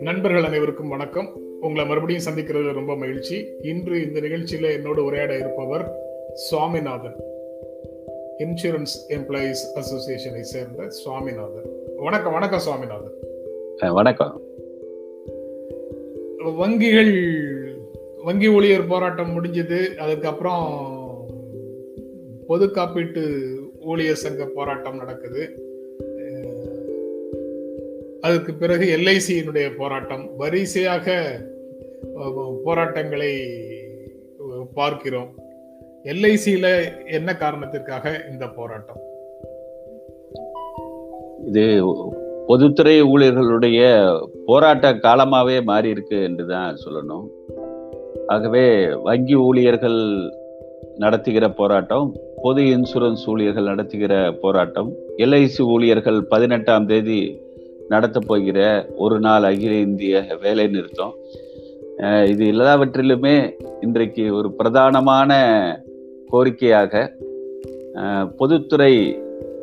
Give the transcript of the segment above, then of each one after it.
நண்பர்கள் அனைவருக்கும் வணக்கம். உங்களை மறுபடியும் சந்திக்கிறது ரொம்ப மகிழ்ச்சி. இன்று இந்த நிகழ்ச்சியில என்னோடு உரையாட இருப்பவர் சுவாமிநாதன். இன்சூரன்ஸ் எம்ப்ளாயீஸ் அசோசியேஷனை சேர்ந்த சுவாமிநாதன். வணக்கம் வணக்கம் சுவாமிநாதன். வணக்கம். வங்கிகள் வங்கி ஊழியர் போராட்டம் முடிஞ்சது. அதுக்கப்புறம் பொது காப்பீட்டு ஊழியர் சங்க போராட்டம் நடக்குது. அதுக்கு பிறகு எல்ஐசியினுடைய போராட்டம். வரிசையாக போராட்டங்களை பார்க்கிறோம். எல்ஐசியில என்ன காரணத்திற்காக இந்த போராட்டம்? இது பொதுத்துறை ஊழியர்களுடைய போராட்ட காலமாவே மாறி இருக்கு என்றுதான் சொல்லணும். ஆகவே வங்கி ஊழியர்கள் நடத்துகிற போராட்டம் பொது இன்சூரன்ஸ் ஊழியர்கள் நடத்துகிற போராட்டம் எல்ஐசி ஊழியர்கள் பதினெட்டாம் தேதி நடத்த போகிற ஒரு நாள் அகில இந்திய வேலை நிறுத்தம். இது எல்லாவற்றிலுமே இன்றைக்கு ஒரு பிரதானமான கோரிக்கையாக பொதுத்துறை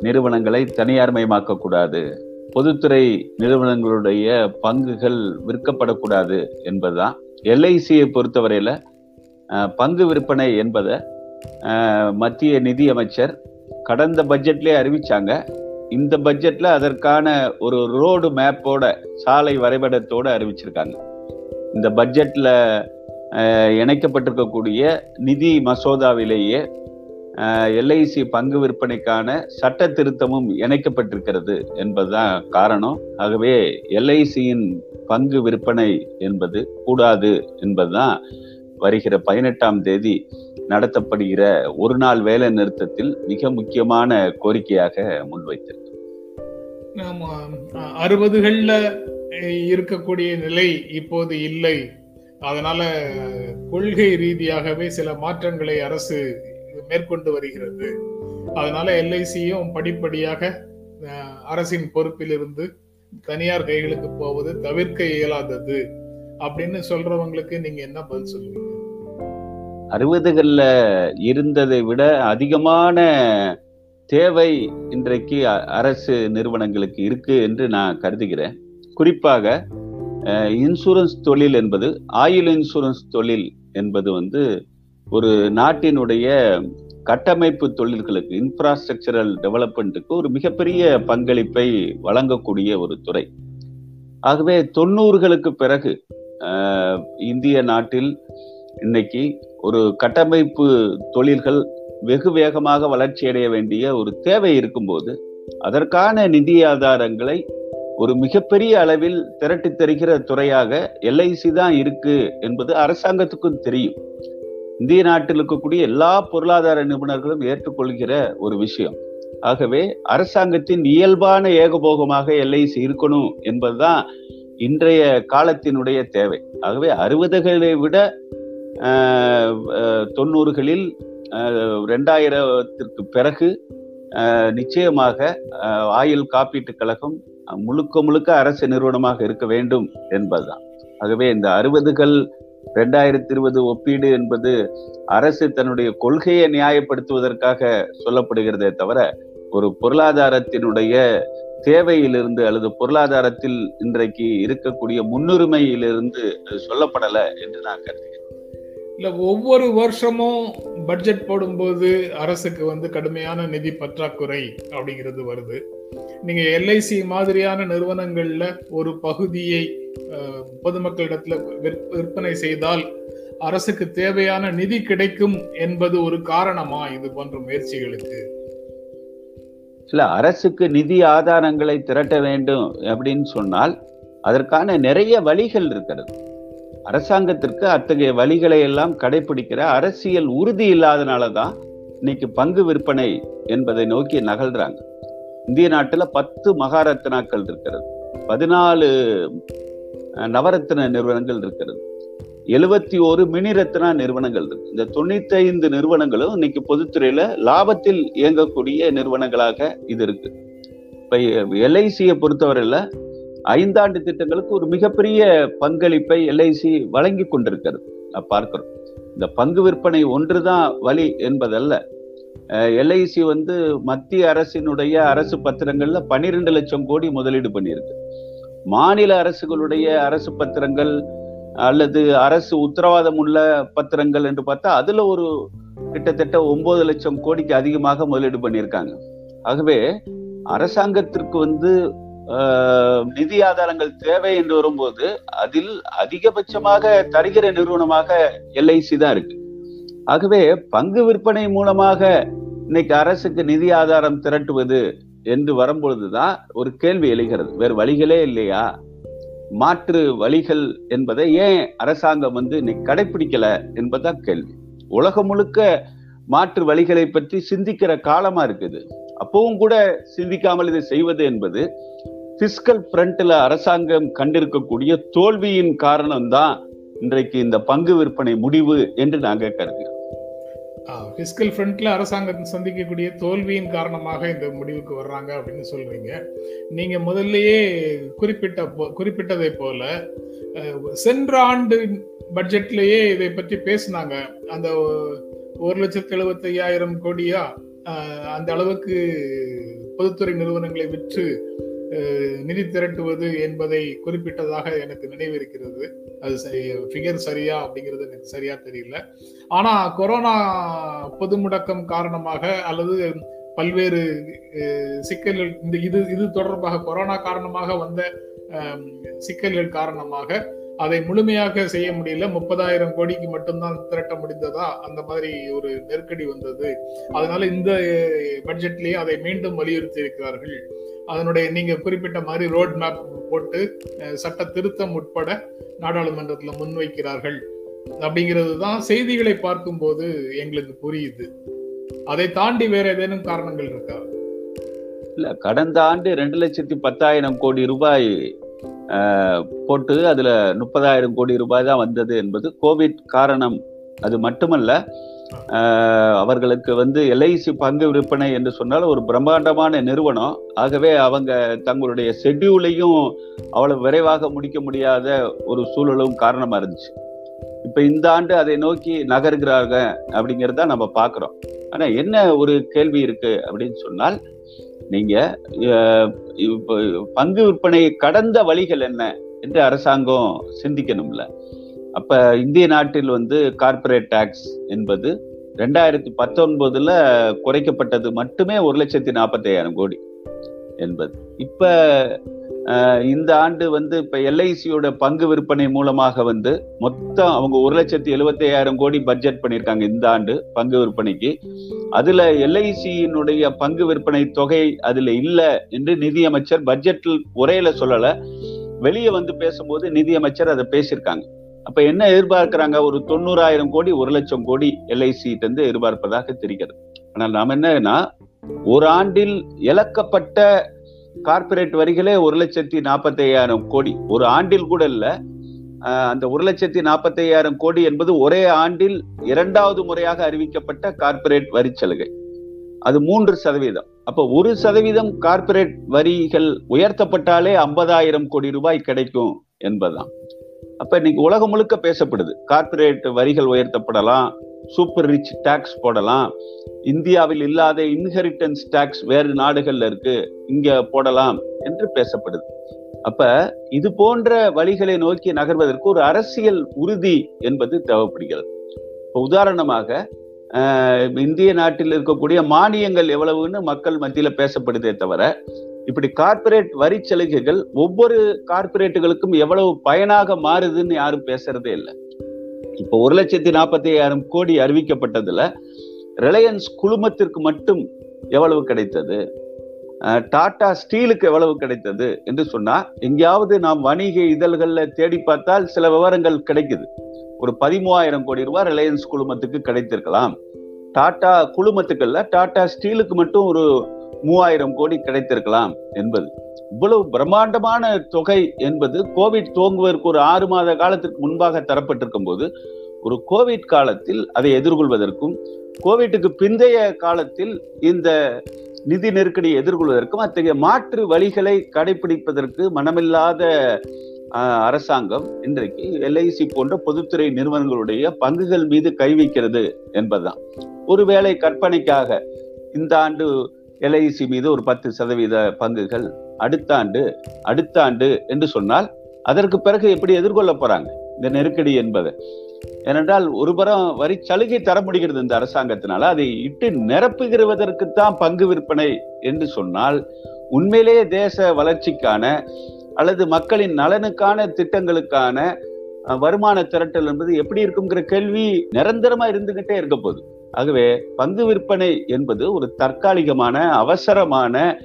நிறுவனங்களை தனியார்மயமாக்கக்கூடாது பொதுத்துறை நிறுவனங்களுடைய பங்குகள் விற்கப்படக்கூடாது என்பதுதான். எல்ஐசியை பொறுத்தவரையில் பங்கு விற்பனை என்பதை மத்திய நிதி அமைச்சர் கடந்த பட்ஜெட்லேயே அறிவிச்சாங்க. இந்த பட்ஜெட்ல அதற்கான ஒரு ரோடு மேப்போட சாலை வரைபடத்தோட அறிவிச்சிருக்காங்க. இந்த பட்ஜெட்ல இணைக்கப்பட்டிருக்கக்கூடிய நிதி மசோதாவிலேயே எல்ஐசி பங்கு விற்பனைக்கான சட்ட திருத்தமும் இணைக்கப்பட்டிருக்கிறது என்பதுதான் காரணம். ஆகவே எல்ஐசியின் பங்கு விற்பனை என்பது கூடாது என்பதுதான் வருகிற பதினெட்டாம் தேதி நடத்தப்படுகிற ஒரு நாள் வேலை நிறுத்தத்தில் மிக முக்கியமான கோரிக்கையாக முன்வைத்திருக்கு அறுபதுகள்ல இருக்கக்கூடிய நிலை இப்போது இல்லை. அதனால கொள்கை ரீதியாகவே சில மாற்றங்களை அரசு மேற்கொண்டு வருகிறது. அதனால எல்ஐசியும் படிப்படியாக அரசின் பொறுப்பிலிருந்து தனியார் கைகளுக்கு போவது தவிர்க்க இயலாதது அப்படின்னு சொல்றவங்களுக்கு நீங்க என்ன பதில் சொல்லுவீங்க? அறுபதுகளில் இருந்ததை விட அதிகமான தேவை இன்றைக்கு அரசு நிறுவனங்களுக்கு இருக்கு என்று நான் கருதுகிறேன். குறிப்பாக இன்சூரன்ஸ் தொழில் என்பது ஆயில் இன்சூரன்ஸ் தொழில் என்பது வந்து ஒரு நாட்டினுடைய கட்டமைப்பு தொழில்களுக்கு இன்ஃப்ராஸ்ட்ரக்சரல் டெவலப்மெண்ட்டுக்கு ஒரு மிகப்பெரிய பங்களிப்பை வழங்கக்கூடிய ஒரு துறை. ஆகவே தொண்ணூறுகளுக்கு பிறகு இந்திய நாட்டில் இன்னைக்கு ஒரு கட்டமைப்பு தொழில்கள் வெகு வேகமாக வளர்ச்சியடைய வேண்டிய ஒரு தேவை இருக்கும்போது அதற்கான நிதி ஆதாரங்களை ஒரு மிகப்பெரிய அளவில் திரட்டி தருகிற துறையாக எல்ஐசி தான் இருக்கு என்பது அரசாங்கத்துக்கும் தெரியும். இந்திய நாட்டில் இருக்கக்கூடிய எல்லா பொருளாதார நிபுணர்களும் ஏற்றுக்கொள்கிற ஒரு விஷயம். ஆகவே அரசாங்கத்தின் இயல்பான ஏகபோகமாக எல்ஐசி இருக்கணும் என்பதுதான் இன்றைய காலத்தினுடைய தேவை. ஆகவே அறுபதுகளை விட தொண்ணூறுகளில் ரெண்டாயிரத்திற்கு பிறகு நிச்சயமாக ஆயுள் காப்பீட்டு கழகம் முழுக்க முழுக்க அரசு நிறுவனமாக இருக்க வேண்டும் என்பதுதான். ஆகவே இந்த அறுபதுகள் ரெண்டாயிரத்தி இருபது ஒப்பீடு என்பது அரசு தன்னுடைய கொள்கையை நியாயப்படுத்துவதற்காக சொல்லப்படுகிறதே தவிர ஒரு பொருளாதாரத்தினுடைய தேவையிலிருந்து அல்லது பொருளாதாரத்தில் இன்றைக்கு இருக்கக்கூடிய முன்னுரிமையிலிருந்து சொல்லப்படலை என்று நான் கருதுகிறேன். இல்லை ஒவ்வொரு வருஷமும் பட்ஜெட் போடும்போது அரசுக்கு வந்து கடுமையான நிதி பற்றாக்குறை அப்படிங்கிறது வருது. நீங்கள் எல்ஐசி மாதிரியான நிறுவனங்கள்ல ஒரு பகுதியை பொதுமக்களிடத்துல விற்பனை செய்தால் அரசுக்கு தேவையான நிதி கிடைக்கும் என்பது ஒரு காரணமா? இது போன்ற முயற்சிகளுக்கு. இல்ல அரசுக்கு நிதி ஆதாரங்களை திரட்ட வேண்டும் அப்படின்னு சொன்னால் அதற்கான நிறைய வழிகள் இருக்கிறது. அரசாங்கத்திற்கு அத்தகைய வழிகளை எல்லாம் கடைபிடிக்கிற அரசியல் உறுதி இல்லாதனால தான் இன்னைக்கு பங்கு விற்பனை என்பதை நோக்கி நகழ்றாங்க இந்திய நாட்டில் பத்து மகாரத்னாக்கள் இருக்கிறது. பதினாலு நவரத்ன நிறுவனங்கள் இருக்கிறது. எழுபத்தி ஒரு மினி ரத்னா நிறுவனங்கள் இருக்கு. இந்த தொண்ணூத்தி ஐந்து நிறுவனங்களும் இன்னைக்கு பொதுத்துறையில லாபத்தில் இயங்கக்கூடிய நிறுவனங்களாக இது இருக்கு. இப்ப எல்ஐசியை பொறுத்தவரையில ஐந்தாண்டு திட்டங்களுக்கு ஒரு மிகப்பெரிய பங்களிப்பை எல்ஐசி வழங்கி கொண்டிருக்கிறது. பார்க்கிறோம். இந்த பங்கு விற்பனை ஒன்றுதான் வழி என்பதல்ல. எல்ஐசி வந்து மத்திய அரசினுடைய அரசு பத்திரங்கள்ல பன்னிரெண்டு லட்சம் கோடி முதலீடு பண்ணியிருக்கு. மாநில அரசுகளுடைய அரசு பத்திரங்கள் அல்லது அரசு உத்தரவாதம் உள்ள பத்திரங்கள் என்று பார்த்தா அதுல ஒரு கிட்டத்தட்ட ஒன்பது லட்சம் கோடிக்கு அதிகமாக முதலீடு பண்ணியிருக்காங்க. ஆகவே அரசாங்கத்திற்கு வந்து நிதி ஆதாரங்கள் தேவை என்று வரும்போது அதில் அதிகபட்சமாக தருகிற நிறுவனமாக எல்ஐசி தான் இருக்கு. ஆகவே பங்கு விற்பனை மூலமாக இன்னைக்கு அரசுக்கு நிதி ஆதாரம் திரட்டுவது என்று வரும்பொழுதுதான் ஒரு கேள்வி எழுகிறது. வேறு வழிகளே இல்லையா? மாற்று வழிகள் என்பதை ஏன் அரசாங்கம் வந்து இன்னைக்கு கடைபிடிக்கல என்பதுதான் கேள்வி. உலகம் முழுக்க மாற்று வழிகளை பற்றி சிந்திக்கிற காலமா இருக்குது. அப்பவும் கூட சிந்திக்காமல் இதை செய்வது என்பது பிஸ்கல் ஃப்ரண்ட்ல அரசாங்கம் கண்டிருக்கக்கூடிய தோல்வியின் காரணம்தான் இன்றைக்கு இந்த பங்கு விற்பனை முடிவு என்று நாங்கள் கருதுகிறோம். ஃபிஸ்கல் ஃப்ரண்ட்ல அரசாங்கம் சந்திக்கக்கூடிய தோல்வியின் காரணமாக இந்த முடிவுக்கு வர்றாங்க அப்படின்னு சொல்றீங்க. நீங்க முதல்லயே குறிப்பிட்ட குறிப்பிட்டதை போல சென்ற ஆண்டு பட்ஜெட்லயே இதை பற்றி பேசினாங்க. அந்த ஒரு லட்சத்தி எழுபத்தி ஐயாயிரம் கோடியா அந்த அளவுக்கு பொதுத்துறை நிறுவனங்களை விற்று நிதி திரட்டுவது என்பதை குறிப்பிட்டதாக எனக்கு நினைவிருக்கிறது. அது ஃபிகர் சரியா அப்படிங்கிறது எனக்கு சரியா தெரியல. ஆனா கொரோனா பொது முடக்கம் காரணமாக அல்லது பல்வேறு சிக்கல்கள் இந்த இது இது தொடர்பாக கொரோனா காரணமாக வந்த சிக்கல்கள் காரணமாக அதை முழுமையாக செய்ய முடியல. முப்பதாயிரம் கோடிக்கு மட்டும்தான் திரட்ட முடிந்ததா? அந்த மாதிரி ஒரு நெருக்கடி வந்தது. அதனால இந்த பட்ஜெட்லயே அதை மீண்டும் வலியுறுத்தி இருக்கிறார்கள் அதனுடைய நீங்க குறிப்பிட்ட மாதிரி ரோட் மேப் போட்டு சட்ட திருத்தம் உட்பட நாடாளுமன்றத்துல முன்வைக்கிறார்கள். அப்படிங்கிறது தான் செய்திகளை பார்க்கும்போது எங்களுக்கு புரியுது. அதை தாண்டி வேற ஏதேனும் காரணங்கள் இருக்கா? இல்ல கடந்த ஆண்டு ரெண்டு லட்சத்தி பத்தாயிரம் கோடி ரூபாய் போட்டு அதில் முப்பதாயிரம் கோடி ரூபாய் தான் வந்தது என்பது கோவிட் காரணம். அது மட்டுமல்ல அவர்களுக்கு வந்து எல்ஐசி பங்கு விற்பனை என்று சொன்னால் ஒரு பிரம்மாண்டமான நிறுவனம். ஆகவே அவங்க தங்களுடைய ஷெட்யூலையும் அவ்வளவு விரைவாக முடிக்க முடியாத ஒரு சூழலும் காரணமாக இருந்துச்சு. இப்போ இந்த ஆண்டு அதை நோக்கி நகர்கிறாங்க அப்படிங்கிறத நம்ம பார்க்குறோம். ஆனால் என்ன ஒரு கேள்வி இருக்கு அப்படின்னு சொன்னால் நீங்க பங்கு விற்பனை கடந்த வழிகள் என்ன என்று அரசாங்கம் சிந்திக்கணும்ல. அப்ப இந்திய நாட்டில் வந்து கார்பரேட் டாக்ஸ் என்பது ரெண்டாயிரத்தி பத்தொன்பதுல குறைக்கப்பட்டது மட்டுமே ஒரு லட்சத்தி நாற்பத்தி ஐயாயிரம் கோடி என்பது. இப்ப இந்த ஆண்டு வந்து இப்ப எல்ஐசியோட பங்கு விற்பனை மூலமாக வந்து மொத்தம் அவங்க ஒரு லட்சத்தி எழுபத்தி ஐயாயிரம் கோடி பட்ஜெட் பண்ணியிருக்காங்க இந்த ஆண்டு பங்கு விற்பனைக்கு. அதுல எல்ஐசியினுடைய பங்கு விற்பனை தொகை அதுல இல்லை என்று நிதியமைச்சர் பட்ஜெட்டில் உரையில சொல்லல. வெளியே வந்து பேசும்போது நிதியமைச்சர் அதை பேசியிருக்காங்க. அப்ப என்ன எதிர்பார்க்கிறாங்க? ஒரு தொண்ணூறாயிரம் கோடி ஒரு லட்சம் கோடி எல்ஐசி இருந்து எதிர்பார்ப்பதாக தெரிகிறது. ஆனால் நாம் என்னன்னா ஒரு ஆண்டில் இழக்கப்பட்ட கார்பரேட் வரிகளே ஒரு லட்சத்தி நாற்பத்தி ஐயாயிரம் கோடி. ஒரு ஆண்டில் கூட இல்ல. அந்த ஒரு லட்சத்தி நாற்பத்தி ஐயாயிரம் கோடி என்பது ஒரே ஆண்டில் இரண்டாவது முறையாக அறிவிக்கப்பட்ட கார்பரேட் வரி சலுகை. அது மூன்று சதவீதம். அப்ப ஒரு சதவீதம் கார்பரேட் வரிகள் உயர்த்தப்பட்டாலே ஐம்பதாயிரம் கோடி ரூபாய் கிடைக்கும் என்பதுதான். அப்ப இன்னைக்கு உலகம் முழுக்க பேசப்படுது. கார்பரேட் வரிகள் உயர்த்தப்படலாம். சூப்பர் ரிச் டாக்ஸ் போடலாம். இந்தியாவில் இல்லாத இன்ஹெரிட்டன்ஸ் டாக்ஸ் வேறு நாடுகள்ல இருக்கு. இங்க போடலாம் என்று பேசப்படுது. அப்ப இது போன்ற வழிகளை நோக்கி நகர்வதற்கு ஒரு அரசியல் உறுதி என்பது தேவைப்படுகிறது. இப்போ உதாரணமாக இந்திய நாட்டில் இருக்கக்கூடிய மானியங்கள் எவ்வளவுன்னு மக்கள் மத்தியில பேசப்படுதே தவிர இப்படி கார்பரேட் வரி சலுகைகள் ஒவ்வொரு கார்பரேட்டுகளுக்கும் எவ்வளவு பயனாக மாறுதுன்னு யாரும் பேசுறதே இல்லை. இப்போ ஒரு லட்சத்தி நாற்பத்தி ஐயாயிரம் கோடி அறிவிக்கப்பட்டதுல ரிலையன்ஸ் குழுமத்திற்கு மட்டும் எவ்வளவு கிடைத்தது? டாடா ஸ்டீலுக்கு எவ்வளவு கிடைத்தது என்று சொன்னா எங்கேயாவது நாம் வணிக இதழ்கள்ல தேடி பார்த்தால் சில விவரங்கள் கிடைக்குது. ஒரு பதிமூவாயிரம் கோடி ரூபாய் ரிலையன்ஸ் குழுமத்துக்கு கிடைத்திருக்கலாம். டாடா குழுமத்துக்கள்ல டாடா ஸ்டீலுக்கு மட்டும் ஒரு மூவாயிரம் கோடி கிடைத்திருக்கலாம் என்பது. இவ்வளவு பிரம்மாண்டமான தொகை என்பது கோவிட் துவங்குவதற்கு ஒரு ஆறு மாத காலத்திற்கு முன்பாக தரப்பட்டிருக்கும் போது ஒரு கோவிட் காலத்தில் அதை எதிர்கொள்வதற்கும் கோவிட்டுக்கு பிந்தைய காலத்தில் இந்த நிதி நெருக்கடியை எதிர்கொள்வதற்கும் அத்தகைய மாற்று வழிகளை கடைபிடிப்பதற்கு மனமில்லாத அரசாங்கம் இன்றைக்கு எல்ஐசி போன்ற பொதுத்துறை நிறுவனங்களுடைய பங்குகள் மீது கை வைக்கிறது என்பதுதான். ஒருவேளை கற்பனைக்காக இந்த ஆண்டு எல்ஐசி மீது ஒரு பத்து சதவீத பங்குகள் அடுத்த ஆண்டு அடுத்த ஆண்டு என்று சொன்னால் அதற்கு பிறகு எப்படி எதிர்கொள்ள போறாங்க? இந்த நெருக்கடி என்பதை. ஏனென்றால் ஒருபுறம் வரி சலுகை தர முடிகிறது இந்த அரசாங்கத்தினால. அதை இட்டு நிரப்புகிறதற்கு தான் பங்கு விற்பனை என்று சொன்னால் உண்மையிலேயே தேச வளர்ச்சிக்கான அல்லது மக்களின் நலனுக்கான திட்டங்களுக்கான வருமான திரட்டல் என்பது எப்படி இருக்குங்கிற கேள்வி நிரந்தரமா இருந்துகிட்டே இருக்க போகுது. ஆகவே பங்கு விற்பனை என்பது ஒரு தற்காலிகமான அவசரமான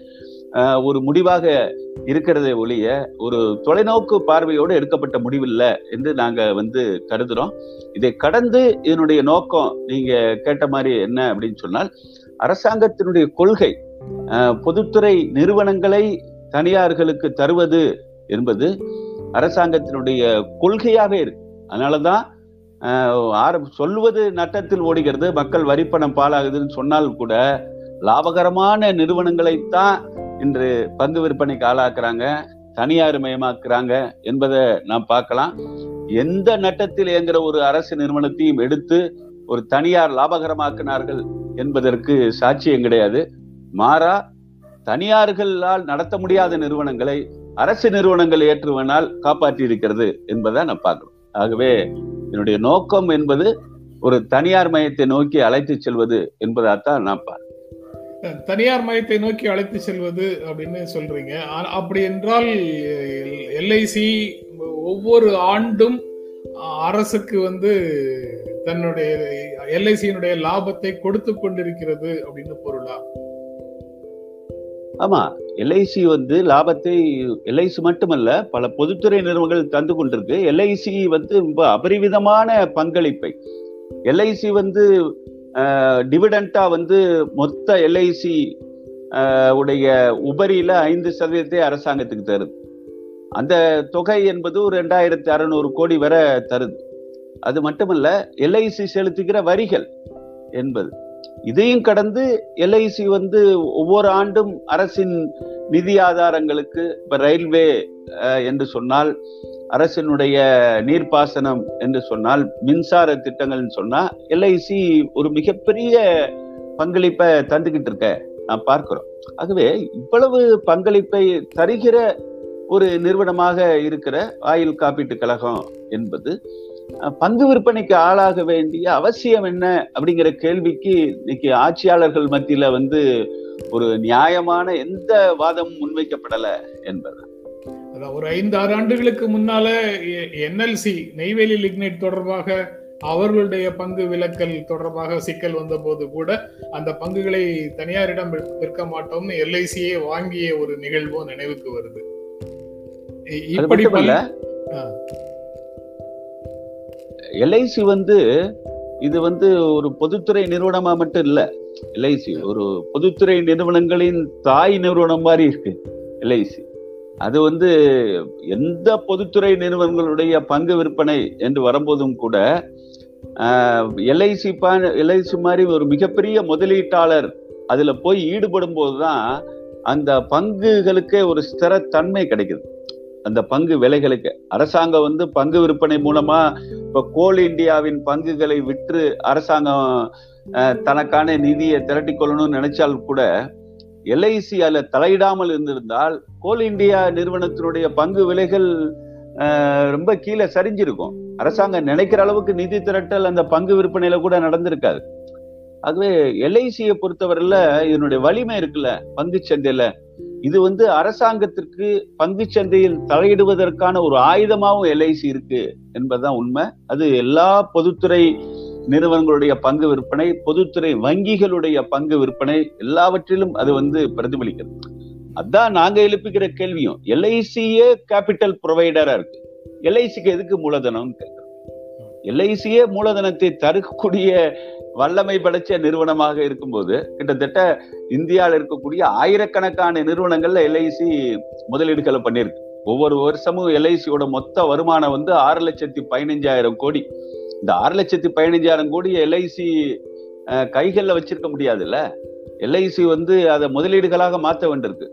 ஒரு முடிவாக இருக்கிறதே ஒழிய ஒரு தொலைநோக்கு பார்வையோடு எடுக்கப்பட்ட முடிவில்லை என்று நாங்க வந்து கருதுறோம். இதை கடந்து இதனுடைய நோக்கம் நீங்க கேட்ட மாதிரி என்ன அப்படின்னு சொன்னால் அரசாங்கத்தினுடைய கொள்கை பொதுத்துறை நிறுவனங்களை தனியார்களுக்கு தருவது என்பது அரசாங்கத்தினுடைய கொள்கையாகவே இருக்கு. அதனாலதான் அஹ், ஆர- சொல்லுவது நட்டத்தில் ஓடுகிறது மக்கள் வரிப்பணம் பாலாகுதுன்னு சொன்னால் கூட லாபகரமான நிறுவனங்களைத்தான் இன்று பங்கு விற்பனைக்கு ஆளாக்குறாங்க தனியார் மயமாக்குறாங்க என்பதை நாம் பார்க்கலாம். எந்த நட்டத்தில் இயங்குற ஒரு அரசு நிறுவனத்தையும் எடுத்து ஒரு தனியார் லாபகரமாக்கினார்கள் என்பதற்கு சாட்சியம் கிடையாது. மாறா தனியார்களால் நடத்த முடியாத நிறுவனங்களை அரசு நிறுவனங்கள் ஏற்றுவனால் காப்பாற்றி இருக்கிறது என்பதை நான் பார்க்கிறோம். ஆகவே என்னுடைய நோக்கம் என்பது ஒரு தனியார் மையத்தை நோக்கி அழைத்து செல்வது என்பதாத்தான் நான் பார்க்கிறேன். தனியார் மையத்தை நோக்கி அழைத்து செல்வது அப்படின்னு சொல்றீங்க. அப்படி என்றால் எல்ஐசி ஒவ்வொரு ஆண்டும் அரசுக்கு வந்து தன்னுடைய எல்ஐசியினுடைய லாபத்தை கொடுத்து கொண்டிருக்கிறது அப்படின்னு பொருளா? ஆமா எல்ஐசி வந்து லாபத்தை எல்ஐசி மட்டுமல்ல பல பொதுத்துறை நிறுவனங்கள் தந்து கொண்டிருக்கு. எல்ஐசி வந்து ரொம்ப அபரிவிதமான பங்களிப்பை. எல்ஐசி வந்து டிவிடெண்டா வந்து மொத்த எல்ஐசி உடைய உபரியில ஐந்து சதவீதத்தை அரசாங்கத்துக்கு தருது. அந்த தொகை என்பது ஒரு ரெண்டாயிரத்தி அறுநூறு கோடி வரை தருது. அது மட்டுமல்ல எல்ஐசி செலுத்துகிற வரிகள் என்பது. இதையும் கடந்து எல்ஐசி வந்து ஒவ்வொரு ஆண்டும் அரசின் நிதி ஆதாரங்களுக்கு இப்ப ரயில்வே என்று சொன்னால் அரசினுடைய நீர்ப்பாசனம் என்று சொன்னால் மின்சார திட்டங்கள்னு சொன்னா எல்ஐசி ஒரு மிகப்பெரிய பங்களிப்பை தந்துகிட்டு இருக்க நாம் பார்க்கிறோம். ஆகவே இவ்வளவு பங்களிப்பை தருகிற ஒரு நிறுவனமாக இருக்கிற ஆயுள் காப்பீட்டு கழகம் என்பது பங்கு விற்பனைக்கு ஆளாக வேண்டிய அவசியம் என்ன அப்படிங்கிற கேள்விக்கு இன்னைக்கு ஆட்சியாளர்கள் மத்தியில வந்து ஒரு நியாயமான எந்த வாதமும் முன்வைக்கப்படல என்பது அதான் ஒரு ஐந்து ஆறு ஆண்டுகளுக்கு முன்னால என்எல்சி நெய்வேலி லிக்னைட் தொடர்பாக அவர்களுடைய பங்கு விலக்கல் தொடர்பாக சிக்கல் வந்த போது கூட அந்த பங்குகளை தனியாரிடம் விற்க- மாட்டோம்னு எல்ஐசியே வாங்கிய ஒரு நிகழ்வும் நினைவுக்கு வருது. இப்படி. எல்ஐசி வந்து இது வந்து ஒரு பொதுத்துறை நிறுவனமா மட்டும் இல்ல. எல்ஐசி ஒரு பொதுத்துறை நிறுவனங்களின் தாய் நிறுவனம் மாதிரி இருக்கு எல்ஐசி. அது வந்து எந்த பொதுத்துறை நிறுவனங்களுடைய பங்கு விற்பனை என்று வரும்போதும் கூட எல்ஐசி எல்ஐசி மாதிரி ஒரு மிகப்பெரிய முதலீட்டாளர் அதுல போய் ஈடுபடும் போதுதான் அந்த பங்குகளுக்கே ஒரு ஸ்திரத்தன்மை கிடைக்குது. அந்த பங்கு விலைகளுக்கு. அரசாங்கம் வந்து பங்கு விற்பனை மூலமா இப்ப கோல் இந்தியாவின் பங்குகளை விற்று அரசாங்கம் தனக்கான நிதியை திரட்டி கொள்ளணும்னு நினைச்சால் கூட எல்ஐசி அதுல தலையிடாமல் இருந்திருந்தால் கோல் இந்தியா நிறுவனத்தினுடைய பங்கு விலைகள் ரொம்ப கீழே சரிஞ்சிருக்கும். அரசாங்கம் நினைக்கிற அளவுக்கு நிதி திரட்டல் அந்த பங்கு விற்பனையில கூட நடந்திருக்காது. ஆகவே எல்ஐசியை பொறுத்தவரையில இதனுடைய வலிமை இருக்குல்ல பங்கு சந்தையில. இது வந்து அரசாங்கத்திற்கு பங்கு சந்தையில் தலையிடுவதற்கான ஒரு ஆயுதமாகவும் எல்ஐசி இருக்கு என்பதுதான் உண்மை. அது எல்லா பொதுத்துறை நிறுவனங்களுடைய பங்கு விற்பனை பொதுத்துறை வங்கிகளுடைய பங்கு விற்பனை எல்லாவற்றிலும் அது வந்து பிரதிபலிக்கிறது. அதான் நாங்க எழுப்புகிற கேள்வியும். எல்ஐசியே கேபிட்டல் ப்ரொவைடரா இருக்கு. எல்ஐசிக்கு எதுக்கு மூலதனம் எல்ஐசியே மூலதனத்தை தருக்கக்கூடிய வல்லமை படைச்ச நிறுவனமாக இருக்கும்போது கிட்டத்தட்ட இந்தியாவில் இருக்கக்கூடிய ஆயிரக்கணக்கான நிறுவனங்கள்ல எல்ஐசி முதலீடுகளை பண்ணியிருக்கு. ஒவ்வொரு வருஷமும் எல்ஐசியோட மொத்த வருமானம் வந்து ஆறு லட்சத்தி பதினஞ்சாயிரம் கோடி. இந்த ஆறு லட்சத்தி பதினஞ்சாயிரம் கோடி எல்ஐசி கைகளில் வச்சிருக்க முடியாதுல்ல? எல்ஐசி வந்து அதை முதலீடுகளாக மாற்ற வேண்டியிருக்கு.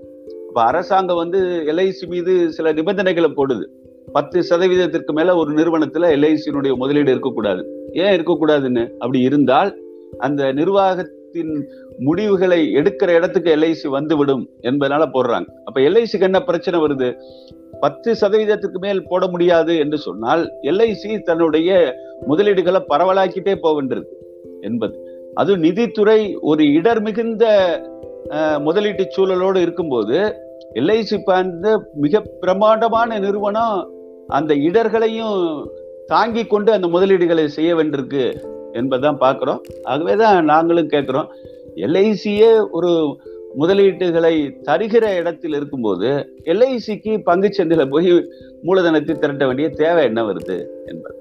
அப்ப அரசாங்கம் வந்து எல்ஐசி மீது சில நிபந்தனைகளை போடுது. பத்து சதவீதத்திற்கு மேல ஒரு நிறுவனத்துல எல்ஐசியினுடைய முதலீடு இருக்கக்கூடாது. ஏன் இருக்கக்கூடாதுன்னு? அப்படி இருந்தால் அந்த நிர்வாக நிறுவனத்தின் முடிவுகளை எடுக்கிற இடத்துக்கு எல்ஐசி வந்துவிடும் என்பதனால போடுறாங்க. அப்ப எல்ஐசிக்கு என்ன பிரச்சனை வருது? பத்து சதவீதத்துக்கு மேல் போட முடியாது என்று சொன்னால் எல்ஐசி தன்னுடைய முதலீடுகளை பரவலாக்கிட்டே போகின்றது என்பது. அது நிதித்துறை ஒரு இடர் மிகுந்த முதலீட்டு சூழலோடு இருக்கும்போது எல்ஐசி வந்து மிக பிரமாண்டமான நிறுவனம் அந்த இடர்களையும் தாங்கி கொண்டு அந்த முதலீடுகளை செய்ய வேண்டியிருக்கு. என்பதுதான் பார்க்குறோம். ஆகவே தான் நாங்களும் கேட்குறோம். எல்ஐசியே ஒரு முதலீட்டுகளை தருகிற இடத்தில் இருக்கும்போது எல்ஐசிக்கு பங்கு சந்தையில் போய் மூலதனத்தை திரட்ட வேண்டிய தேவை என்ன வருது என்பது.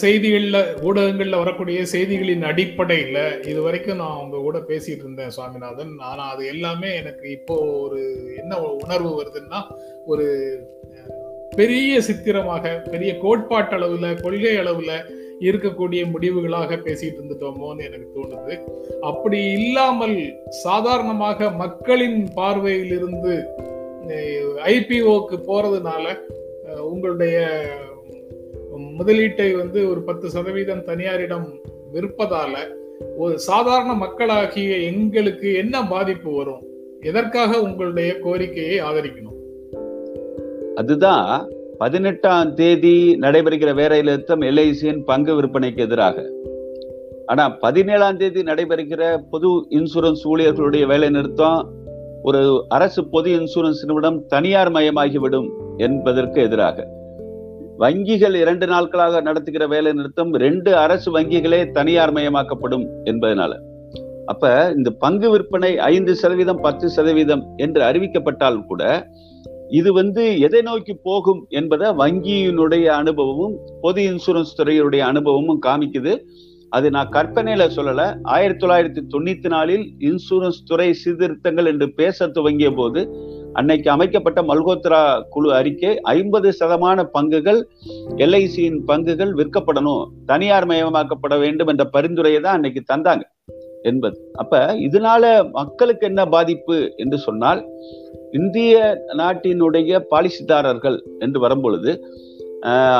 செய்திகளில் ஊடகங்களில் வரக்கூடிய செய்திகளின் அடிப்படையில் இது வரைக்கும் நான் உங்க கூட பேசிட்டு இருந்தேன் சுவாமிநாதன். ஆனால் அது எல்லாமே எனக்கு இப்போ ஒரு என்ன உணர்வு வருதுன்னா ஒரு பெரிய சித்திரமாக பெரிய கோட்பாட்டு கொள்கை அளவில் இருக்கக்கூடிய முடிவுகளாக பேசிட்டு இருந்துட்டோமோன்னு எனக்கு தோணுது. அப்படி இல்லாமல் சாதாரணமாக மக்களின் பார்வையிலிருந்து ஐபிஓக்கு போறதுனால உங்களுடைய முதலீட்டை வந்து ஒரு பத்து சதவீதம் தனியாரிடம் விற்பதால ஒரு சாதாரண மக்களாகிய எங்களுக்கு என்ன பாதிப்பு வரும்? எதற்காக உங்களுடைய கோரிக்கையை ஆதரிக்கணும்? அதுதான் பதினெட்டாம் தேதி நடைபெறுகிற வேலை நிறுத்தம் எல்ஐசியின் பங்கு விற்பனைக்கு எதிராக. ஆனா பதினேழாம் தேதி நடைபெறுகிற பொது இன்சூரன்ஸ் ஊழியர்களுடைய வேலை நிறுத்தம் ஒரு அரசு பொது இன்சூரன்ஸ் நிறுவனம் தனியார் மயமாகிவிடும் என்பதற்கு எதிராக. வங்கிகள் இரண்டு நாட்களாக நடத்துகிற வேலை நிறுத்தம் ரெண்டு அரசு வங்கிகளே தனியார் மயமாக்கப்படும் என்பதனால. அப்ப இந்த பங்கு விற்பனை ஐந்து சதவீதம் பத்து சதவீதம் என்று அறிவிக்கப்பட்டால் கூட இது வந்து எதை நோக்கி போகும் என்பதை வங்கியினுடைய அனுபவமும் பொது இன்சூரன்ஸ் துறையுடைய அனுபவமும் காமிக்குது. அது நான் கற்பனையில சொல்லல. ஆயிரத்தி தொள்ளாயிரத்தி தொண்ணூத்தி நாலில் இன்சூரன்ஸ் துறை சீர்திருத்தங்கள் என்று பேச துவங்கிய போது அன்னைக்கு அமைக்கப்பட்ட மல்கோத்ரா குழு அறிக்கை ஐம்பது சதமான பங்குகள் எல்ஐசியின் பங்குகள் விற்கப்படணும் தனியார் மயமாக்கப்பட வேண்டும் என்ற பரிந்துரையை தான் அன்னைக்கு தந்தாங்க என்பது. அப்ப இதனால மக்களுக்கு என்ன பாதிப்பு என்று சொன்னால் இந்திய நாட்டினுடைய பாலிசிதாரர்கள் என்று வரும்பொழுது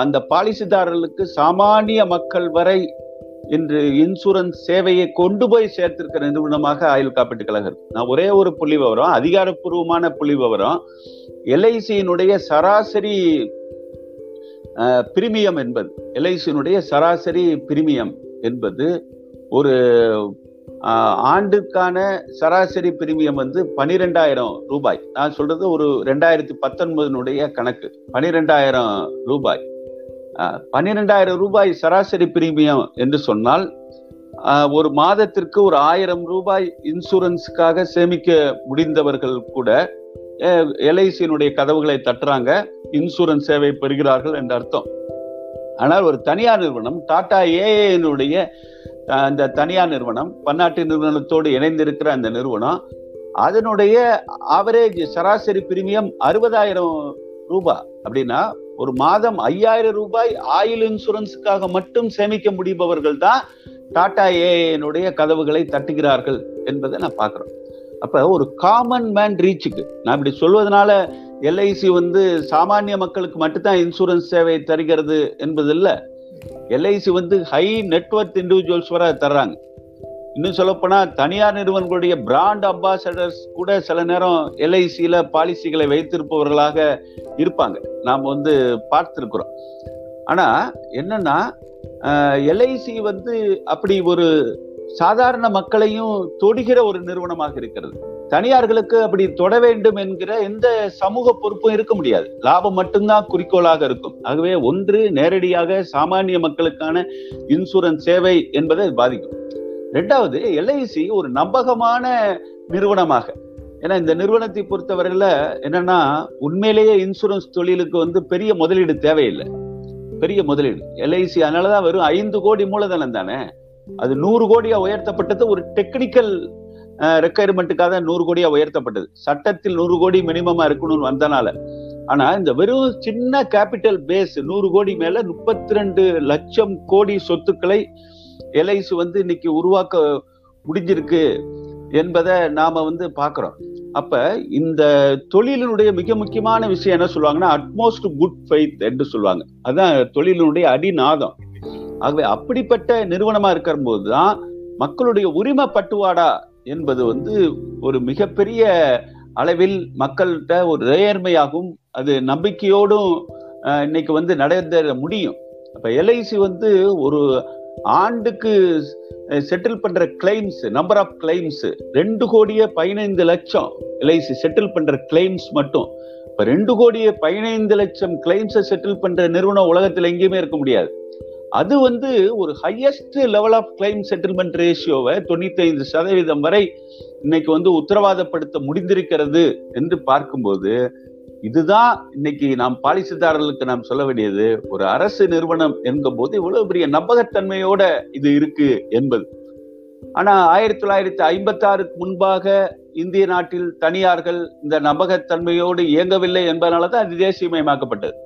அந்த பாலிசிதாரர்களுக்கு சாமானிய மக்கள் வரை இன்று இன்சூரன்ஸ் சேவையை கொண்டு போய் சேர்த்திருக்கிற நிறுவனமாக ஆயுள் காப்பீட்டு கழகம். நான் ஒரே ஒரு புள்ளி விவரம் அதிகாரப்பூர்வமான புள்ளி விவரம். எல்ஐசியினுடைய சராசரி பிரிமியம் என்பது எல்ஐசியினுடைய சராசரி பிரிமியம் என்பது ஒரு ஆண்டுக்கான சராசரி பிரீமியம் வந்து பனிரெண்டாயிரம் ரூபாய். நான் சொல்றது ஒரு ரெண்டாயிரத்தி பத்தொன்பதுனுடைய கணக்கு. பனிரெண்டாயிரம் ரூபாய். பன்னிரெண்டாயிரம் ரூபாய் சராசரி பிரீமியம் என்று சொன்னால் ஒரு மாதத்திற்கு ஒரு ஆயிரம் ரூபாய் இன்சூரன்ஸுக்காக சேமிக்க முடிந்தவர்கள் கூட எல்ஐசியினுடைய கதவுகளை தட்டுறாங்க இன்சூரன்ஸ் சேவை பெறுகிறார்கள் என்ற அர்த்தம். ஆனால் ஒரு தனியார் நிறுவனம் டாடா ஏஏனுடைய அந்த தனியார் நிறுவனம் பன்னாட்டு நிறுவனத்தோடு இணைந்திருக்கிற அந்த நிறுவனம் அதனுடைய ஆவரேஜ் சராசரி பிரீமியம் அறுபதாயிரம் ரூபாய் அப்படின்னா ஒரு மாதம் ஐயாயிரம் ரூபாய் ஆயில் இன்சூரன்ஸுக்காக மட்டும் சேமிக்க முடிபவர்கள் தான் டாடா ஏனுடைய கதவுகளை தட்டுகிறார்கள் என்பதை நான் பார்க்குறோம். அப்போ ஒரு காமன் மேன் ரீச்சுக்கு நான் இப்படி சொல்வதனால எல்ஐசி வந்து சாமானிய மக்களுக்கு மட்டும்தான் இன்சூரன்ஸ் சேவை தருகிறது என்பதில்லை. எல்ஐசி வந்து ஹை நெட்ஒர்க் இண்டிவிஜுவல்ஸ் வர தர்றாங்க. இன்னும் சொல்லப்போனால் தனியார் நிறுவனங்களுடைய பிராண்ட் அம்பாசடர்ஸ் கூட சில நேரம் எல்ஐசியில பாலிசிகளை வைத்திருப்பவர்களாக இருப்பாங்க. நாம் வந்து பார்த்திருக்கிறோம். ஆனா என்னன்னா எல்ஐசி வந்து அப்படி ஒரு சாதாரண மக்களையும் தொடுகிற ஒரு நிறுவனமாக இருக்கிறது. தனியார்களுக்கு அப்படி தொட வேண்டும் என்கிற எந்த சமூக பொறுப்பும் இருக்க முடியாது. லாபம் மட்டும்தான் குறிக்கோளாக இருக்கும். ஆகவே ஒன்று நேரடியாக சாமானிய மக்களுக்கான இன்சூரன்ஸ் சேவை என்பதை பாதிக்கும். ரெண்டாவது எல்ஐசி ஒரு நம்பகமான நிறுவனமாக. ஏன்னா இந்த நிறுவனத்தை பொறுத்தவரையில என்னன்னா உண்மையிலேயே இன்சூரன்ஸ் தொழிலுக்கு வந்து பெரிய முதலீடு தேவையில்லை. பெரிய முதலீடு. எல்ஐசி அதனாலதான் வெறும் ஐந்து கோடி மூலதனம் தானே. அது நூறு கோடியா உயர்த்தப்பட்டது ஒரு டெக்னிக்கல் ரெக்குயர்மெண்ட்டுக்காக நூறு கோடியா உயர்த்தப்பட்டது. சட்டத்தில் நூறு கோடி மினிமமா இருக்கணும்னு வந்தனால. ஆனா இந்த வெறும் சின்ன கேபிட்டல் பேஸ் நூறு கோடி மேல முப்பத்தி ரெண்டு லட்சம் கோடி சொத்துக்களை எல்ஐசி வந்து இன்னைக்கு உருவாக்க முடிஞ்சிருக்கு என்பதை நாம வந்து பாக்குறோம் அப்ப இந்த தொழிலினுடைய மிக முக்கியமான விஷயம் என்ன சொல்லுவாங்கன்னா அட்மோஸ்ட் குட் ஃபைத் என்று சொல்லுவாங்க. அதான் தொழிலினுடைய அடிநாதம். ஆகவே அப்படிப்பட்ட நிறுவனமா இருக்கிற போதுதான் மக்களுடைய உரிமை பட்டுவாடா என்பது வந்து ஒரு மிகப்பெரிய அளவில் மக்கள்கிட்ட ஒரு நேர்மையாகவும் அது நம்பிக்கையோடும் இன்னைக்கு வந்து நடந்த முடியும். அப்ப எல்ஐசி வந்து ஒரு ஆண்டுக்கு செட்டில் பண்ற கிளைம்ஸ் நம்பர் ஆஃப் கிளைம்ஸ் ரெண்டு கோடியே பதினைந்து லட்சம் எல்ஐசி செட்டில் பண்ற கிளைம்ஸ் மட்டும். இப்ப ரெண்டு கோடியே பதினைந்து லட்சம் கிளைம்ஸை செட்டில் பண்ற நிறுவனம் உலகத்துல எங்கேயுமே இருக்க முடியாது. அது வந்து ஒரு highest level of claim settlement ரேஷியோவை தொண்ணூத்தைந்து சதவீதம் வரை இன்னைக்கு வந்து உத்தரவாதப்படுத்த முடிந்திருக்கிறது என்று பார்க்கும்போது இதுதான் இன்னைக்கு நாம் பாலிசிதாரர்களுக்கு நாம் சொல்ல வேண்டியது ஒரு அரசு நிறுவனம் என்கும் போது இவ்வளவு பெரிய நம்பகத்தன்மையோட இது இருக்கு என்பது. ஆனா ஆயிரத்தி தொள்ளாயிரத்தி ஐம்பத்தி ஆறுக்கு முன்பாக இந்திய நாட்டில் தனியார்கள் இந்த நம்பகத்தன்மையோடு இயங்கவில்லை என்பதனாலதான் அது தேசியமயமாக்கப்பட்டது.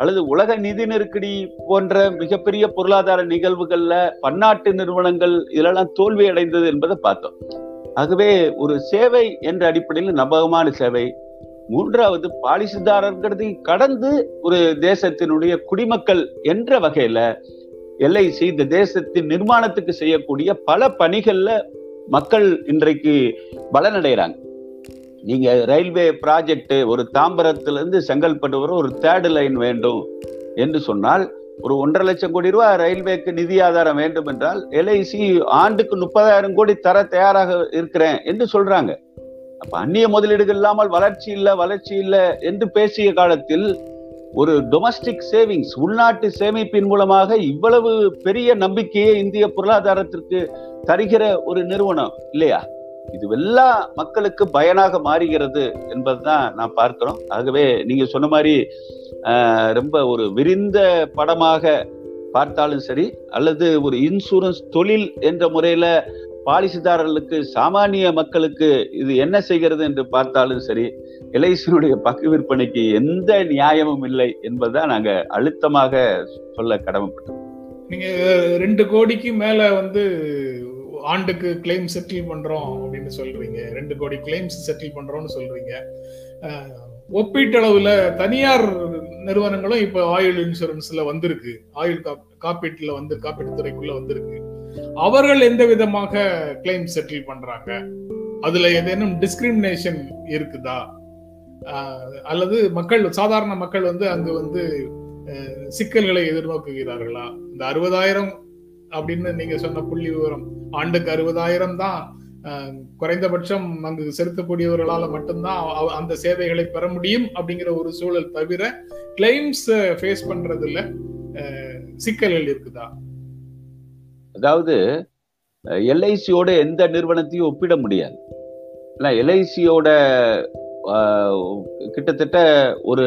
அல்லது உலக நிதி நெருக்கடி போன்ற மிகப்பெரிய பொருளாதார நிகழ்வுகள்ல பன்னாட்டு நிறுவனங்கள் இதெல்லாம் தோல்வி அடைந்தது என்பதை பார்த்தோம். ஆகவே ஒரு சேவை என்ற அடிப்படையில் நம்பகமான சேவை. மூன்றாவது பாலிசுதாரர்கிறது கடந்து ஒரு தேசத்தினுடைய குடிமக்கள் என்ற வகையில எல்ஐசி இந்த தேசத்தின் நிர்மாணத்துக்கு செய்யக்கூடிய பல பணிகள்ல மக்கள் இன்றைக்கு பலனடைகிறாங்க. நீங்க ரயில்வே ப்ராஜெக்ட் ஒரு தாம்பரத்திலிருந்து செங்கல்பட்டு வர ஒரு தேர்டு லைன் வேண்டும் என்று சொன்னால் ஒரு ஒன்றரை லட்சம் கோடி ரூபாய் ரயில்வேக்கு நிதி ஆதாரம் வேண்டும் என்றால் எல்ஐசி ஆண்டுக்கு முப்பதாயிரம் கோடி தர தயாராக இருக்கிறேன் என்று சொல்றாங்க. அப்ப அந்நிய முதலீடுகள் இல்லாமல் வளர்ச்சி இல்லை வளர்ச்சி இல்லை என்று பேசிய காலத்தில் ஒரு டொமஸ்டிக் சேவிங்ஸ் உள்நாட்டு சேமிப்பின் மூலமாக இவ்வளவு பெரிய நம்பிக்கையை இந்திய பொருளாதாரத்திற்கு தருகிற ஒரு நிறுவனம் இல்லையா? இது எல்லா மக்களுக்கு பயனாக மாறுகிறது என்பதுதான் நான் பார்க்கிறோம். ஆகவே நீங்க சொன்ன மாதிரி ரொம்ப ஒரு விரிந்த படமாக பார்த்தாலும் சரி அல்லது ஒரு இன்சூரன்ஸ் தொழில் என்ற முறையில பாலிசிதாரர்களுக்கு சாமானிய மக்களுக்கு இது என்ன செய்கிறது என்று பார்த்தாலும் சரி எல்ஐசியினுடைய பக்கு விற்பனைக்கு எந்த நியாயமும் இல்லை என்பதுதான் நாங்க அழுத்தமாக சொல்ல கடமைப்பட்டோம். நீங்க ரெண்டு கோடிக்கு மேல வந்து ஆண்டுக்கு கிளைம் செட்டில் பண்றோம் அப்படின்னு சொல்றீங்க. ரெண்டு கோடி கிளைம்ஸ் செட்டில் பண்றோம்னு சொல்றீங்க. ஒப்பீட்டளவுல தனியார் நிறுவனங்களும் இப்ப ஆயுள் இன்சூரன்ஸ்ல வந்திருக்கு. ஆயுள் காப்பீட்டுல வந்து காப்பீட்டு துறைக்குள்ள வந்திருக்கு. அவர்கள் எந்த விதமாக கிளைம் செட்டில் பண்றாங்க? அதுல ஏதேனும் டிஸ்கிரிமினேஷன் இருக்குதா? அல்லது மக்கள் சாதாரண மக்கள் வந்து அங்கு வந்து சிக்கல்களை எதிர்நோக்குகிறார்களா? இந்த அறுபதாயிரம் அப்படின்னு நீங்க சொன்ன புள்ளி விவரம். ஆண்டுக்கு அறுபதாயிரம் தான் குறைந்தபட்சம் அங்கு செலுத்தக்கூடியவர்களால மட்டும்தான் அந்த சேவைகளை பெற முடியும் அப்படிங்கிற ஒரு சூழல் தவிர கிளைம்ஸ் ஃபேஸ் பண்றதுல சிக்கல்கள் இருக்குதா அதாவது எல்ஐசியோட எந்த நிறுவனத்தையும் ஒப்பிட முடியாது. ஏன்னா எல்ஐசியோட கிட்டத்தட்ட ஒரு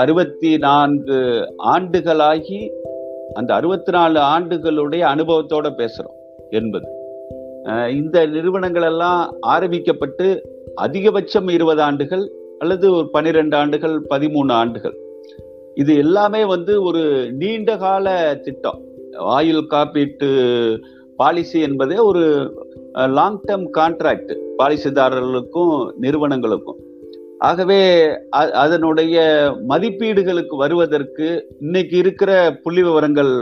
அறுபத்தி நான்கு ஆண்டுகளாகி அந்த அறுபத்தி நாலு ஆண்டுகளுடைய அனுபவத்தோட பேசுறோம் என்பது. இந்த நிறுவனங்கள் எல்லாம் ஆரம்பிக்கப்பட்டு அதிகபட்சம் இருபது ஆண்டுகள் அல்லது ஒரு பனிரெண்டு ஆண்டுகள் பதிமூணு ஆண்டுகள். இது எல்லாமே வந்து ஒரு நீண்ட கால திட்டம். ஆயுள் காப்பீட்டு பாலிசி என்பதே ஒரு லாங் டேர்ம் கான்ட்ராக்ட் பாலிசிதாரர்களுக்கும் நிறுவனங்களுக்கும். ஆகவே அதனுடைய மதிப்பீடுகளுக்கு வருவதற்கு இன்னைக்கு இருக்கிற புள்ளி விவரங்கள்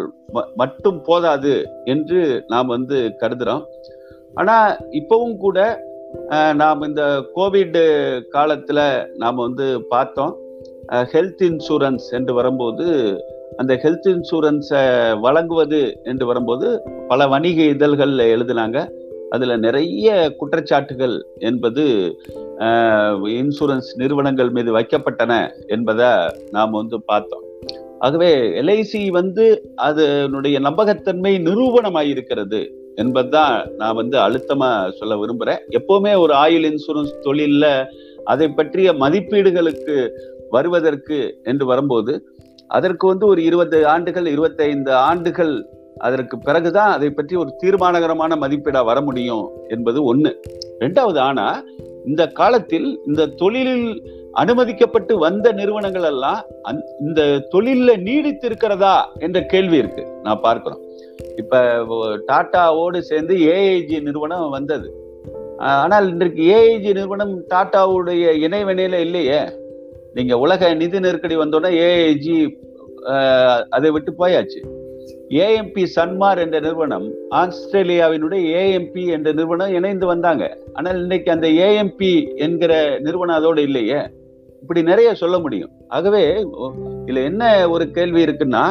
மட்டும் போதாது என்று நாம் வந்து கருதுறோம். ஆனா இப்பவும் கூட நாம் இந்த கோவிட் காலத்துல நாம் வந்து பார்த்தோம். ஹெல்த் இன்சூரன்ஸ் என்று வரும்போது அந்த ஹெல்த் இன்சூரன்ஸை வழங்குவது என்று வரும்போது பல வணிக இதழ்களில் எழுதினாங்க. அதுல நிறைய குற்றச்சாட்டுகள் என்பது இன்சூரன்ஸ் நிறுவனங்கள் மீது வைக்கப்பட்டன என்பதை நாம் வந்து பார்த்தோம். ஆகவே எல்ஐசி வந்து அதனுடைய நம்பகத்தன்மை நிரூபணமாயிருக்கிறது என்பதுதான் நான் வந்து அழுத்தமா சொல்ல விரும்புறேன். எப்பவுமே ஒரு ஆயுள் இன்சூரன்ஸ் தொழில்ல அதை பற்றிய மதிப்பீடுகளுக்கு வருவதற்கு என்று வரும்போது அதற்கு வந்து ஒரு இருபது ஆண்டுகள் இருபத்தைந்து ஆண்டுகள் அதற்கு பிறகுதான் அதை பற்றி ஒரு தீர்மானகரமான மதிப்பீடா வர முடியும் என்பது ஒண்ணு. ரெண்டாவது ஆனா இந்த காலத்தில் இந்த தொழிலில் அனுமதிக்கப்பட்டு வந்த நிறுவனங்கள் எல்லாம் இந்த தொழில நீடித்து இருக்கிறதா என்ற கேள்வி இருக்கு. நான் பார்க்கிறோம். இப்ப டாட்டாவோடு சேர்ந்து ஏஐஜி நிறுவனம் வந்தது. ஆனால் இன்றைக்கு ஏஐஜி நிறுவனம் டாட்டாவுடைய இணைவெளியில இல்லையே. நீங்க உலக நிதி நெருக்கடி வந்தோடனே ஏஐஜி அதை விட்டு போயாச்சு. ஏஎம்பி சன்மார் என்ற நிறுவனம் ஆஸ்திரேலியாவினுடைய ஏஎம்பி என்ற நிறுவனம் இணைந்து வந்தாங்க. ஆனால் இன்னைக்கு அந்த ஏஎம்பி என்கிற நிறுவனம் அதோடு இல்லையே. இப்படி நிறைய சொல்ல முடியும். ஆகவே இதுல என்ன ஒரு கேள்வி இருக்குன்னா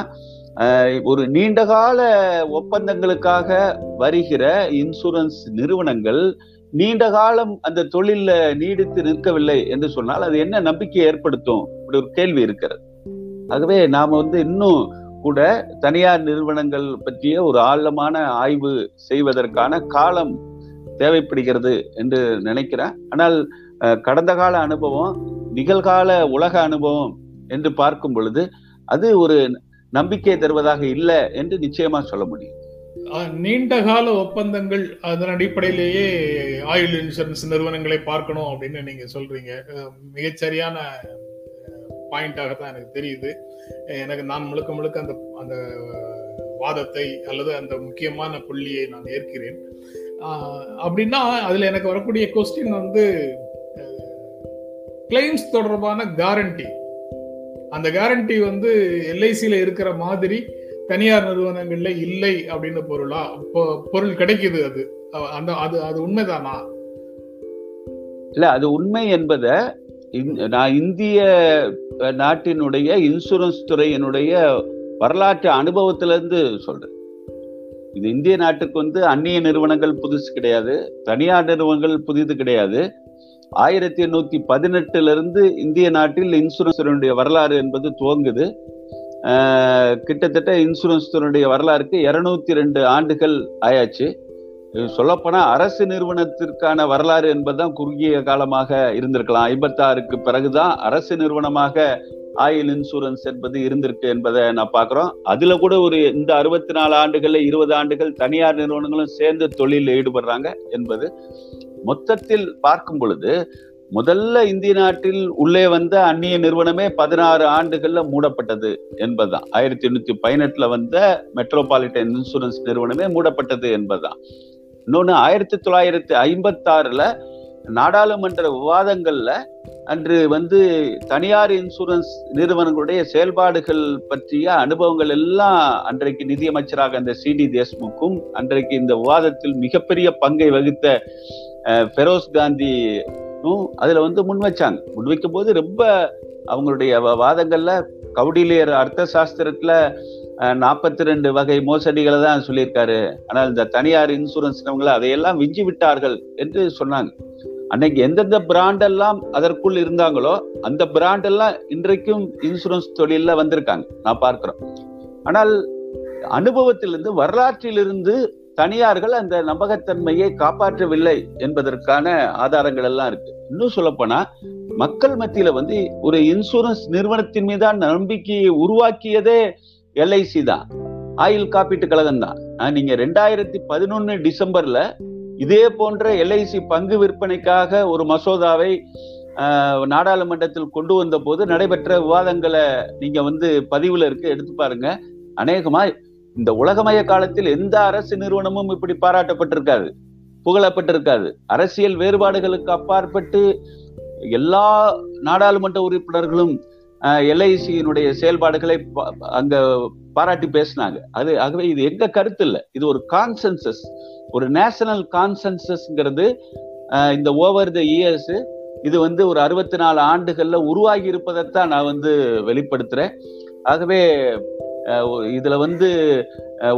ஒரு நீண்டகால ஒப்பந்தங்களுக்காக வருகிற இன்சூரன்ஸ் நிறுவனங்கள் நீண்ட காலம் அந்த தொழில நீடித்து நிற்கவில்லை என்று சொன்னால் அது என்ன நம்பிக்கை ஏற்படுத்தும்? இப்படி ஒரு கேள்வி இருக்கிறது. ஆகவே நாம வந்து இன்னும் கூட தனியார் நிறுவனங்கள் பற்றிய ஒரு ஆழமான ஆய்வு செய்வதற்கான காலம் தேவைப்படுகிறது என்று நினைக்கிறேன். ஆனால் கடந்த கால அனுபவம் நிகழ்கால உலக அனுபவம் என்று பார்க்கும் பொழுது அது ஒரு நம்பிக்கை தருவதாக இல்லை என்று நிச்சயமா சொல்ல முடியும். நீண்ட கால ஒப்பந்தங்கள் அதன் அடிப்படையிலேயே ஆயுள் இன்சூரன்ஸ் நிறுவனங்களை பார்க்கணும் அப்படின்னு நீங்க சொல்றீங்க. மிகச்சரியான பாயிண்டாக தான் எனக்கு தெரியுது. எனக்கு நான் முழுக்க முழுக்க அந்த அந்த வாதத்தை அல்லது அந்த முக்கியமான புள்ளியை நான் ஏற்கிறேன். அப்படின்னா அதில் எனக்கு வரக்கூடிய கொஸ்டின் வந்து கிளைம்ஸ் தொடர்பான கேரண்டி அந்த கேரண்டி வந்து எல்ஐசியில் இருக்கிற மாதிரி தனியார் நிறுவனங்கள்ல இல்லை அப்படின்னு பொருளா பொருள் கிடைக்குது அது. அந்த அது அது உண்மைதானா? இல்ல அது உண்மை என்பதை நான் இந்திய நாட்டினுடைய இன்சூரன்ஸ் துறையினுடைய வரலாற்று அனுபவத்திலிருந்து சொல்றேன். இது இந்திய நாட்டுக்கு வந்து அந்நிய நிறுவனங்கள் புதுசு கிடையாது தனியார் நிறுவனங்கள் புதிது கிடையாது. ஆயிரத்தி எண்ணூத்தி பதினெட்டுல இருந்து இந்திய நாட்டில் இன்சூரன்ஸ் வரலாறு என்பது துவங்குது. கிட்டத்தட்ட இன்சூரன்ஸ் துறையுடைய வரலாறுக்கு இருநூத்தி ரெண்டு ஆண்டுகள் ஆயாச்சு. சொல்லப்போனா அரசு நிறுவனத்திற்கான வரலாறு என்பதுதான் குறுகிய காலமாக இருந்திருக்கலாம். ஐம்பத்தாறுக்கு பிறகுதான் அரசு நிறுவனமாக ஆயில் இன்சூரன்ஸ் என்பது இருந்திருக்கு என்பதை நான் பாக்குறோம் அதுல கூட ஒரு இந்த அறுபத்தி நாலு ஆண்டுகள்ல இருபது ஆண்டுகள் தனியார் நிறுவனங்களும் சேர்ந்து தொழிலில் ஈடுபடுறாங்க என்பது மொத்தத்தில் பார்க்கும் பொழுது முதல்ல இந்திய நாட்டில் உள்ளே வந்த அந்நிய நிறுவனமே பதினாறு ஆண்டுகள்ல மூடப்பட்டது என்பதுதான். ஆயிரத்தி எண்ணூத்தி பதினெட்டுல வந்த மெட்ரோபாலிட்டன் இன்சூரன்ஸ் நிறுவனமே மூடப்பட்டது என்பதுதான். இன்னொன்று ஆயிரத்தி தொள்ளாயிரத்தி ஐம்பத்தாறில் நாடாளுமன்ற விவாதங்களில் அன்று வந்து தனியார் இன்சூரன்ஸ் நிறுவனங்களுடைய செயல்பாடுகள் பற்றிய அனுபவங்கள் எல்லாம் அன்றைக்கு நிதியமைச்சராக அந்த சி டி தேஷ்முக்கும் அன்றைக்கு இந்த விவாதத்தில் மிகப்பெரிய பங்கை வகித்த ஃபெரோஸ் காந்தி அதுல வந்து முன் வச்சாங்க. முன் வைக்கும் போது ரொம்ப அவங்களுடைய வாதங்கள்ல கவுடிலியர் அர்த்த சாஸ்திரத்துல நாற்பத்தி ரெண்டு வகை மோசடிகளை தான் சொல்லியிருக்காரு. ஆனால் இந்த தனியார் இன்சூரன்ஸ் அதையெல்லாம் விஞ்சி விட்டார்கள் என்று சொன்னாங்க. அன்னைக்கு எந்தெந்த பிராண்டெல்லாம் அதற்குள் இருந்தாங்களோ அந்த பிராண்டெல்லாம் இன்றைக்கும் இன்சூரன்ஸ் தொழிலில் வந்திருக்காங்க. நான் பார்க்குறோம். ஆனால் அனுபவத்திலிருந்து வரலாற்றிலிருந்து தனியார்கள் அந்த நம்பகத்தன்மையை காப்பாற்றவில்லை என்பதற்கான ஆதாரங்கள் எல்லாம் இருக்கு. இன்னும் சொல்லப்போனா மக்கள் மத்தியில வந்து ஒரு இன்சூரன்ஸ் நிறுவனத்தின் மீதான நம்பிக்கையை உருவாக்கியதே எல்ஐசி தான். ஆயுள் காப்பீட்டு கழகம் தான். நீங்க ரெண்டாயிரத்தி பதினொன்னு டிசம்பர்ல இதே போன்ற எல்ஐசி பங்கு விற்பனைக்காக ஒரு மசோதாவை நாடாளுமன்றத்தில் கொண்டு வந்த போது நடைபெற்ற விவாதங்களை நீங்க வந்து பதிவுல இருக்கு எடுத்து பாருங்க. அநேகமா இந்த உலகமய காலத்தில் எந்த அரசு நிறுவனமும் இப்படி பாராட்டப்பட்டிருக்காது புகழப்பட்டிருக்காது. அரசியல் வேறுபாடுகளுக்கு அப்பாற்பட்டு எல்லா நாடாளுமன்ற உறுப்பினர்களும் எல்ஐசியினுடைய செயல்பாடுகளை அங்க பாராட்டி பேசினாங்க. அது ஆகவே இது எங்க கருத்து இல்லை இது ஒரு கான்சென்சஸ் ஒரு நேஷனல் கான்சென்சஸ்ங்கிறது இந்த ஓவர் த இயர்ஸ் இது வந்து ஒரு அறுபத்தி நாலு ஆண்டுகள்ல உருவாகி இருப்பதைத்தான் நான் வந்து வெளிப்படுத்துறேன். ஆகவே இதுல வந்து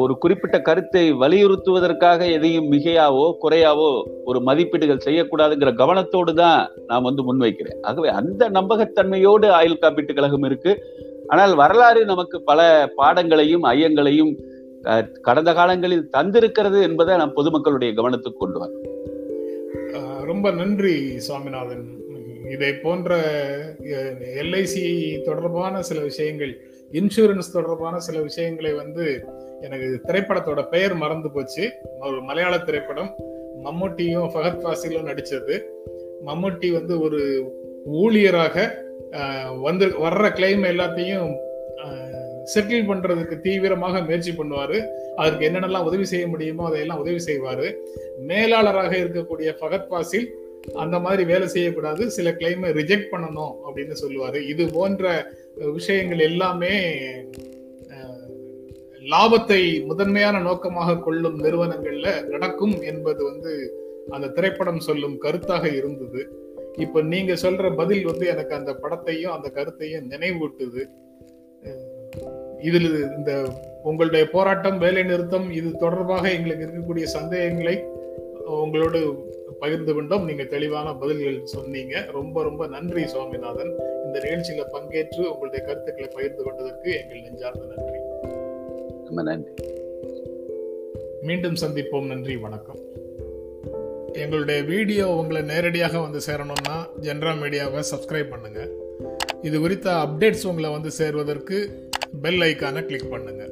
ஒரு குறிப்பிட்ட கருத்தை வலியுறுத்துவதற்காக எதையும் மிகையாவோ குறையாவோ ஒரு மதிப்பீடுகள் செய்யக்கூடாதுங்கிற கவனத்தோடு தான் நான் வந்து முன்வைக்கிறேன். ஆகவே அந்த நம்பகத்தன்மையோடு ஆயுள் காப்பீட்டு கழகம் இருக்கு. ஆனால் வரலாறு நமக்கு பல பாடங்களையும் ஐயங்களையும் கடந்த காலங்களில் தந்திருக்கிறது என்பதை நான் பொதுமக்களுடைய கவனத்துக்கு கொண்டு வரேன். ரொம்ப நன்றி சுவாமிநாதன். இதை போன்ற எல்ஐசி தொடர்பான சில விஷயங்கள் இன்சூரன்ஸ் தொடர்பான சில விஷயங்களை வந்து எனக்கு திரைப்படத்தோட பெயர் மறந்து போச்சு. ஒரு மலையாள திரைப்படம். மம்முட்டியும் ஃபகத் ஃபாசிலும் நடித்தது மம்முட்டி வந்து ஒரு ஊழியராக வந்து வர்ற கிளைம் எல்லாத்தையும் செட்டில் பண்றதுக்கு தீவிரமாக முயற்சி பண்ணுவார். அதற்கு என்னென்னலாம் உதவி செய்ய முடியுமோ அதையெல்லாம் உதவி செய்வார். மேலாளராக இருக்கக்கூடிய ஃபகத் பாசில் அந்த மாதிரி வேலை செய்யக்கூடாது. சில கிளைமை ரிஜெக்ட் பண்ணணும் அப்படின்னு சொல்லுவார். இது போன்ற விஷயங்கள் எல்லாமே லாபத்தை முதன்மையான நோக்கமாக கொள்ளும் நிறுவனங்கள்ல நடக்கும் என்பது வந்து அந்த திரைப்படம் சொல்லும் கருத்தாக இருந்தது. இப்ப நீங்க சொல்ற பதில் வந்து எனக்கு அந்த படத்தையும் அந்த கருத்தையும் நினைவூட்டுது. இதில் இந்த உங்களுடைய போராட்டம் வேலை நிறுத்தம் இது தொடர்பாக எங்களுக்கு இருக்கக்கூடிய சந்தேகங்களை உங்களோடு பகிர்ந்து கொண்டோம். நீங்க தெளிவான பதில்கள் சொன்னீங்க. ரொம்ப ரொம்ப நன்றி சுவாமிநாதன். இந்த நிகழ்ச்சியில பங்கேற்று உங்களுடைய கருத்துக்களை பகிர்ந்து கொண்டதற்கு எங்கள் நெஞ்சார்ந்த நன்றி. ரொம்ப நன்றி. மீண்டும் சந்திப்போம். நன்றி வணக்கம். எங்களுடைய வீடியோ உங்களை நேரடியாக வந்து சேரணும்னா ஜென்ரா மீடியாவை சப்ஸ்கிரைப் பண்ணுங்க. இது குறித்த அப்டேட்ஸ் உங்களை வந்து சேர்வதற்கு பெல் ஐக்கானை கிளிக் பண்ணுங்க.